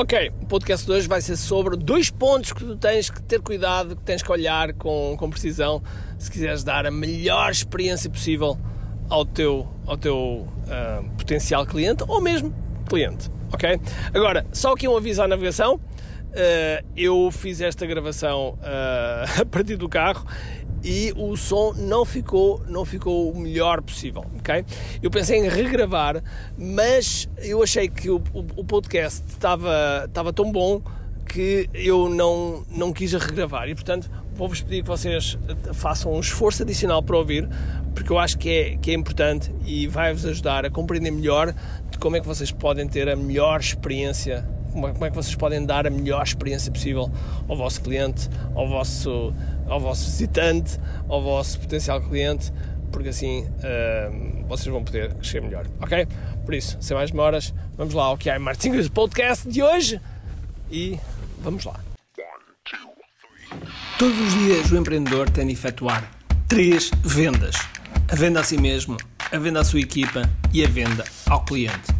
Ok, o podcast de hoje vai ser sobre dois pontos que tu tens que ter cuidado, que tens que olhar com, com precisão se quiseres dar a melhor experiência possível ao teu, ao teu uh, potencial cliente ou mesmo cliente. Ok? Agora, só aqui um aviso à navegação. Uh, eu fiz esta gravação uh, a partir do carro e o som não ficou, não ficou o melhor possível, ok? Eu pensei em regravar, mas eu achei que o, o, o podcast estava, estava tão bom que eu não, não quis regravar e, portanto, vou-vos pedir que vocês façam um esforço adicional para ouvir, porque eu acho que é, que é importante e vai-vos ajudar a compreender melhor de como é que vocês podem ter a melhor experiência como é, como é que vocês podem dar a melhor experiência possível ao vosso cliente, ao vosso, ao vosso visitante, ao vosso potencial cliente, porque assim uh, vocês vão poder crescer melhor, ok? Por isso, sem mais demoras, vamos lá ao que é Marketing Podcast de hoje e vamos lá. Todos os dias o empreendedor tem de efetuar três vendas: a venda a si mesmo, a venda à sua equipa e a venda ao cliente.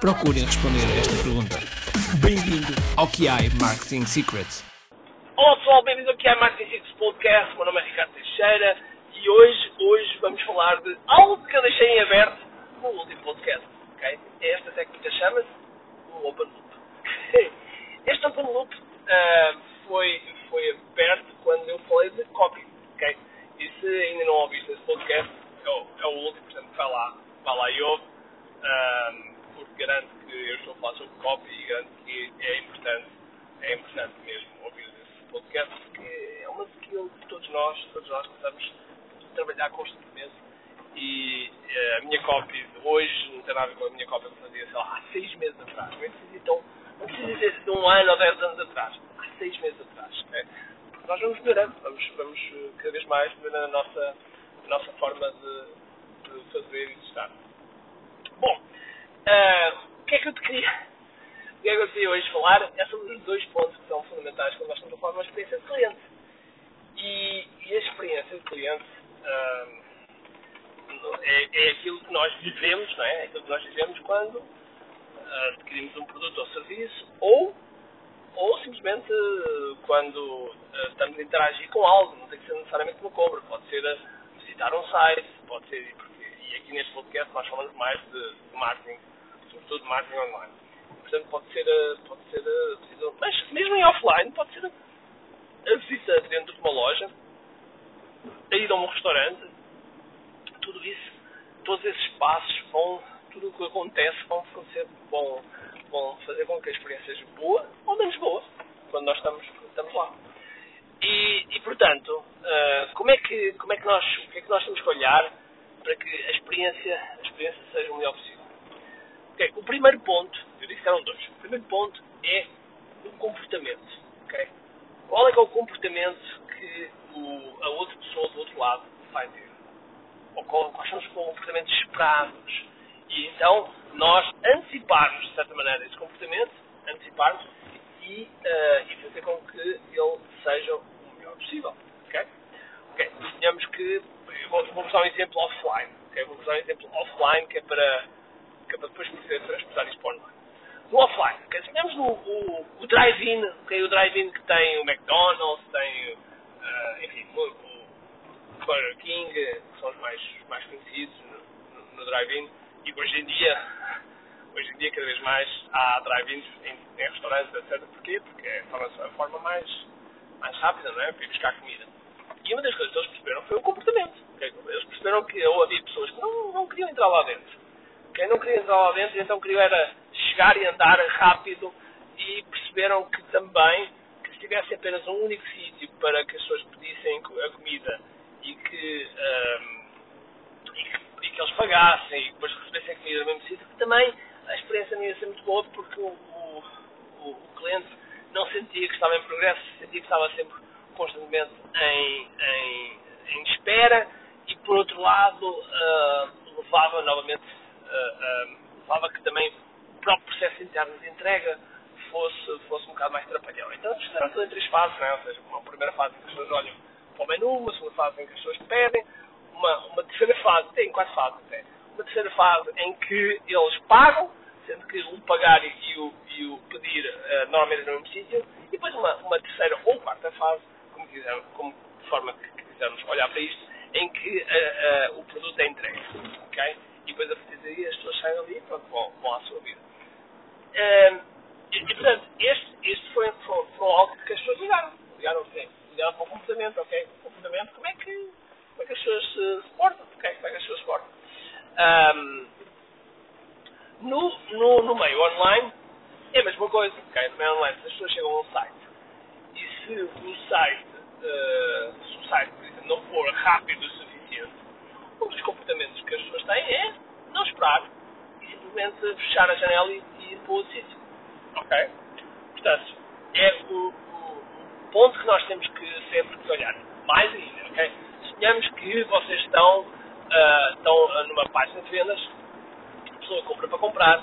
procurem responder a esta pergunta. Bem-vindo ao QI Marketing Secrets. Olá pessoal, bem-vindos ao QI Marketing Secrets Podcast. Meu nome é Ricardo Teixeira e hoje, hoje vamos falar de algo que eu deixei em aberto no último podcast. Okay? Esta técnica chama-se o Open Loop. Este Open Loop uh, foi, foi aberto quando eu falei de copy. Okay? E se ainda não ouviste esse podcast, é o, é o último, portanto vai lá, vai lá e ouve. Uh, porque garanto que eu estou a falar sobre copy e garanto que é importante, é importante mesmo ouvir esse podcast, porque é uma skill que todos nós, todos nós precisamos trabalhar constantemente. E uh, a minha copy de hoje não tem nada a ver com a minha copy que fazia, sei lá, há seis meses atrás. Não precisa, então, não precisa ser de um ano ou dez anos atrás. Há seis meses atrás. Nós vamos melhorando, vamos, vamos eh, cada vez mais melhorando a nossa, a nossa forma de, de fazer e de estar. Bom, Uh, o que é que eu te queria, o que é que eu queria hoje falar é sobre os dois pontos que são fundamentais quando nós estamos a falar de uma experiência de cliente. E, e a experiência de cliente uh, é, é, aquilo que nós vivemos, não é? É aquilo que nós vivemos quando uh, adquirimos um produto ou serviço ou, ou simplesmente quando estamos a interagir com algo, não tem que ser necessariamente uma compra, pode ser visitar um site, pode ser, e aqui neste podcast nós falamos mais de marketing sobretudo marketing online. Portanto, pode ser, a, pode ser a visita, mas mesmo em offline, pode ser a, a visita dentro de uma loja, a ida a um restaurante, tudo isso, todos esses passos vão, tudo o que acontece vão vão, vão fazer com que a experiência seja boa ou menos boa quando nós estamos, estamos lá. E, e portanto, uh, como, é que, como é que nós, o que é que nós temos que olhar para que a experiência, a experiência seja o melhor possível? O primeiro ponto, eu disse que eram dois, o primeiro ponto é o comportamento. Okay? Qual é que é o comportamento que o, a outra pessoa do outro lado vai ter? Ou qual, quais são os comportamentos esperados? E então nós anteciparmos, de certa maneira, esse comportamento, anteciparmos e, uh, e fazer com que ele seja o melhor possível. Ok? Ok, suponhamos que. Vou, vou usar um exemplo offline. Okay? Vou usar um exemplo offline que é para é para depois poder transportar isso para online. No offline, okay, temos o, o, o drive-in, okay, o drive-in que tem o McDonald's, tem, uh, enfim, o, o Burger King, que são os mais, mais conhecidos no, no, no drive-in, e hoje em dia, hoje em dia cada vez mais há drive-ins em, em, restaurantes, etc. Porquê? Porque é a forma mais, mais rápida, não é? Para ir buscar comida. E uma das coisas que eles perceberam foi o comportamento. Okay? Eles perceberam que ou havia pessoas que não, não queriam entrar lá dentro quem não queria dentro, então queria era chegar e andar rápido e perceberam que também que se tivesse apenas um único sítio para que as pessoas pedissem a comida e que, um, e que, e que, eles pagassem e depois recebessem a comida no mesmo sítio, que também a experiência não ia ser muito boa porque o, o, o cliente não sentia que estava em progresso, sentia que estava sempre constantemente em, em, em espera e por outro lado uh, levava novamente levava que também o próprio processo interno de entrega fosse, fosse um bocado mais trapalhão. Então fizeram tudo em três fases, não é? ou seja, uma primeira fase em que as pessoas olham para o menu, uma segunda fase em que as pessoas pedem, uma, uma terceira fase, tem quatro fases até, uma terceira fase em que eles pagam, sendo que o pagar e o, e o pedir uh, normalmente no mesmo sítio, e depois uma, uma terceira ou quarta fase, como, quiser, como de forma que quisermos olhar para isto, em que uh, uh, o produto é entregue. Okay? E depois a partir daí as pessoas saem ali e pronto, vão, vão à sua vida. Uh, e, portanto, este, este foi, foi, foi algo que as pessoas ligaram. Ligaram, sim, ligaram para o comportamento, ok? O comportamento, como é que, como é que as pessoas se, se portam? Okay? Como é que as pessoas se portam? Um, no, no, no meio online, é a mesma coisa, ok? No meio online, se as pessoas chegam a um site e se o site, uh, se o site, não for rápido o suficiente, um dos comportamentos que as pessoas têm é não esperar e simplesmente fechar a janela e, ir para outro sítio. Ok? Portanto, é o, o, ponto que nós temos que sempre olhar. Mais ainda, ok? Suponhamos que vocês estão, uh, estão numa página de vendas, a pessoa compra para comprar,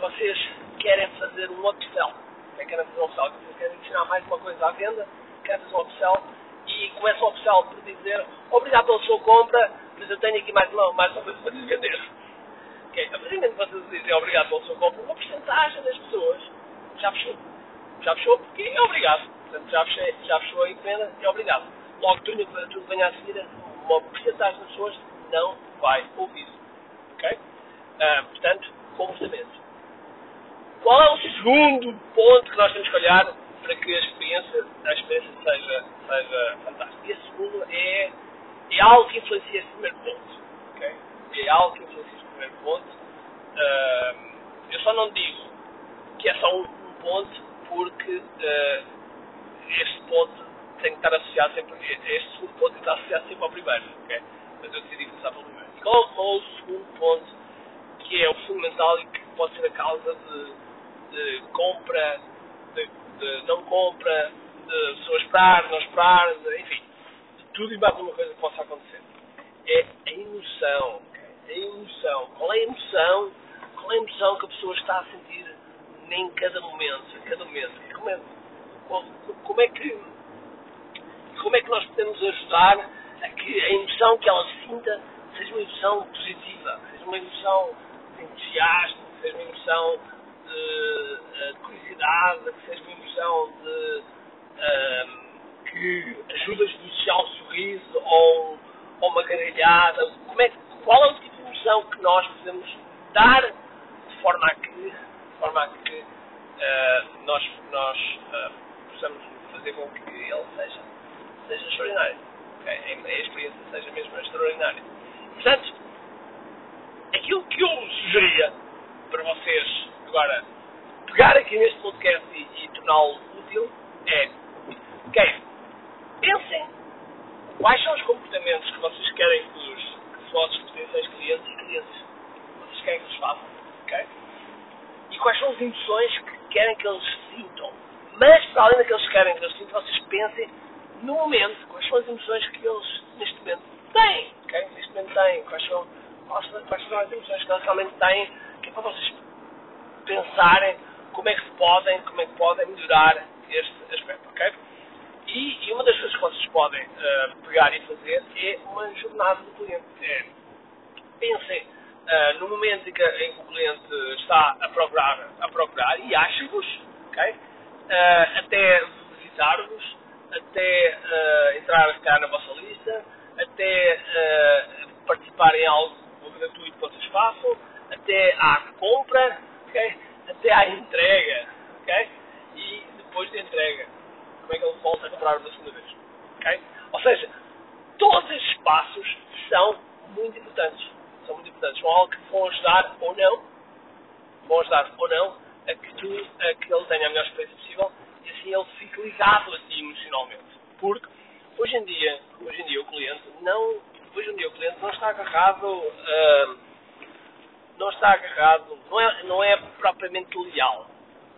vocês querem fazer um upsell. Querem fazer um upsell, querem adicionar mais uma coisa à venda, querem fazer um upsell e começam o upsell por dizer obrigado pela sua compra, mas eu tenho aqui mais uma, mais uma coisa para lhes vender. Okay? A partir do vocês dizem obrigado pela sua compra, uma porcentagem das pessoas já fechou. Já fechou porque é obrigado. Portanto, já, fechei, já fechou a encomenda é obrigado. Logo, tudo que venha a seguir, uma porcentagem das pessoas não vai ouvir. Ok? Uh, portanto, comportamento. Qual é o segundo ponto que nós temos que olhar para que a experiência, a experiência seja, seja fantástica? E a segundo é, é algo que influencia esse primeiro ponto. Okay? É algo que influencia esse primeiro ponto. Uh, eu só não digo que é só um, ponto, porque uh, este ponto tem que estar associado sempre, este segundo ponto tem que estar associado sempre ao primeiro, ok? Mas eu decidi começar pelo primeiro. Qual, qual é o segundo ponto que é o fundamental e que pode ser a causa de, de compra, de, não compra, de pessoas esperar, não esperar, de, enfim, de tudo e mais alguma coisa que possa acontecer. É a emoção, a emoção. Qual é a emoção? Qual é a emoção que a pessoa está a sentir em cada momento, em cada momento. Como é, como é que como é que nós podemos ajudar a que a emoção que ela sinta seja uma emoção positiva, seja uma emoção de entusiasmo, seja uma emoção de, de curiosidade, uma emoção de um, que ajuda a associar um sorriso ou, ou uma gargalhada. Como é, qual é o tipo de emoção que nós podemos dar de forma a que, de forma a que uh, nós, nós uh, possamos fazer com que ele seja, seja extraordinário. Okay? A experiência seja mesmo extraordinária. Portanto, aquilo que eu sugeria para vocês agora pegar aqui neste podcast e, e torná-lo útil é ok, pensem quais são os comportamentos que vocês querem que os, que os vossos potenciais clientes e clientes vocês querem que os façam, ok? E quais são as emoções que querem que eles sintam. Mas, para além daqueles que querem que eles sintam, vocês pensem no momento, quais são as emoções que eles neste momento têm. Okay? Neste momento têm. Quais são, quais são as emoções que eles realmente têm, que é para vocês pensarem como é que podem, como é que podem melhorar este aspecto. Okay? E, e uma das coisas que vocês podem uh, pegar e fazer é uma jornada do cliente. É, pensem uh, no momento em que, em que, o cliente está a procurar, a procurar e acha-vos, okay? uh, até visitar-vos, até uh, entrar cá na vossa lista, até participar em algo gratuito que vocês façam, até à compra, okay? até à entrega, okay? e depois da entrega, como é que ele volta a comprar da segunda vez. Okay? Ou seja, todos esses passos são muito importantes são muito importantes. São algo que vão ajudar ou não, vão ajudar ou não a que, tu, a que ele tenha a melhor experiência possível e assim ele fique ligado a ti emocionalmente. Porque hoje em dia, hoje em dia o cliente não, hoje em dia o cliente não está agarrado, uh, não está agarrado, não é, não é propriamente leal.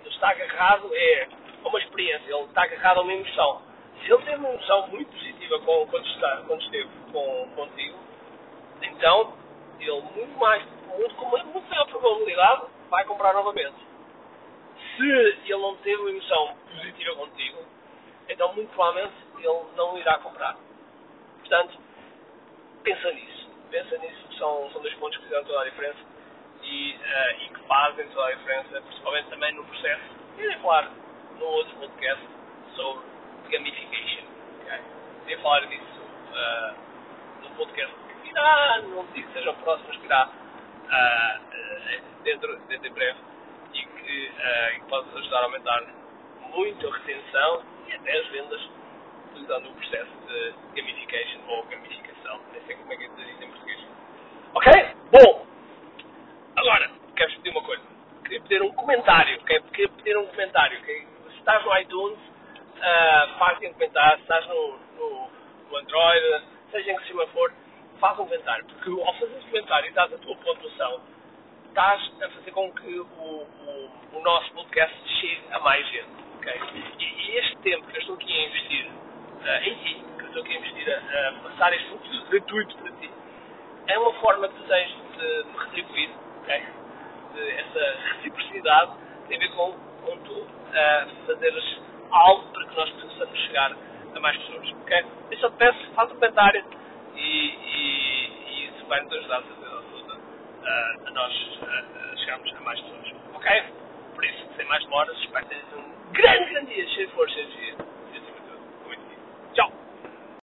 Ele está agarrado é a uma experiência ele está agarrado a uma emoção. Se ele teve uma emoção muito positiva com, quando, está, quando esteve com, contigo, então ele muito mais, muito, com muito maior probabilidade, vai comprar novamente. Se ele não teve uma emoção positiva contigo, então muito provavelmente ele não irá comprar. Portanto, pensa nisso. Pensa nisso, são, são dois pontos que fizeram toda a diferença e, uh, e que fazem toda a diferença, principalmente também no processo. E é claro, no outro podcast sobre gamification. Okay? Queria falar disso uh, no podcast não digo que sejam próximos, que virá uh, dentro, dentro em breve e que, uh, que pode ajudar a aumentar muito a retenção e até as vendas utilizando o processo de gamification ou gamificação. Nem sei como é que é dizer isso em português. Ok? Bom, agora, quero pedir uma coisa. Queria pedir um comentário. Queria pedir um comentário. Okay? Se estás no iTunes, uh, faz um comentário. Se estás no, no, no Android, seja em que cima for, faz um comentário. Porque ao fazer esse comentário e dás a tua pontuação, estás a fazer com que o, o, o nosso podcast chegue a mais gente. Okay? E, e, este tempo que eu estou aqui a investir uh, em ti, que eu estou aqui a investir a, a passar este conteúdo gratuito para ti, é uma forma que tu tens de me retribuir, okay? de essa reciprocidade tem a ver com, com tu uh, fazeres algo para que nós possamos chegar a mais pessoas. Okay? Eu só te peço, faz um comentário e, e, e isso vai nos ajudar a fazer uh, a nós chegarmos a mais pessoas. Ok? Por isso, sem mais demoras, espero que tenhas um grande, grande dia, cheio de força e energia.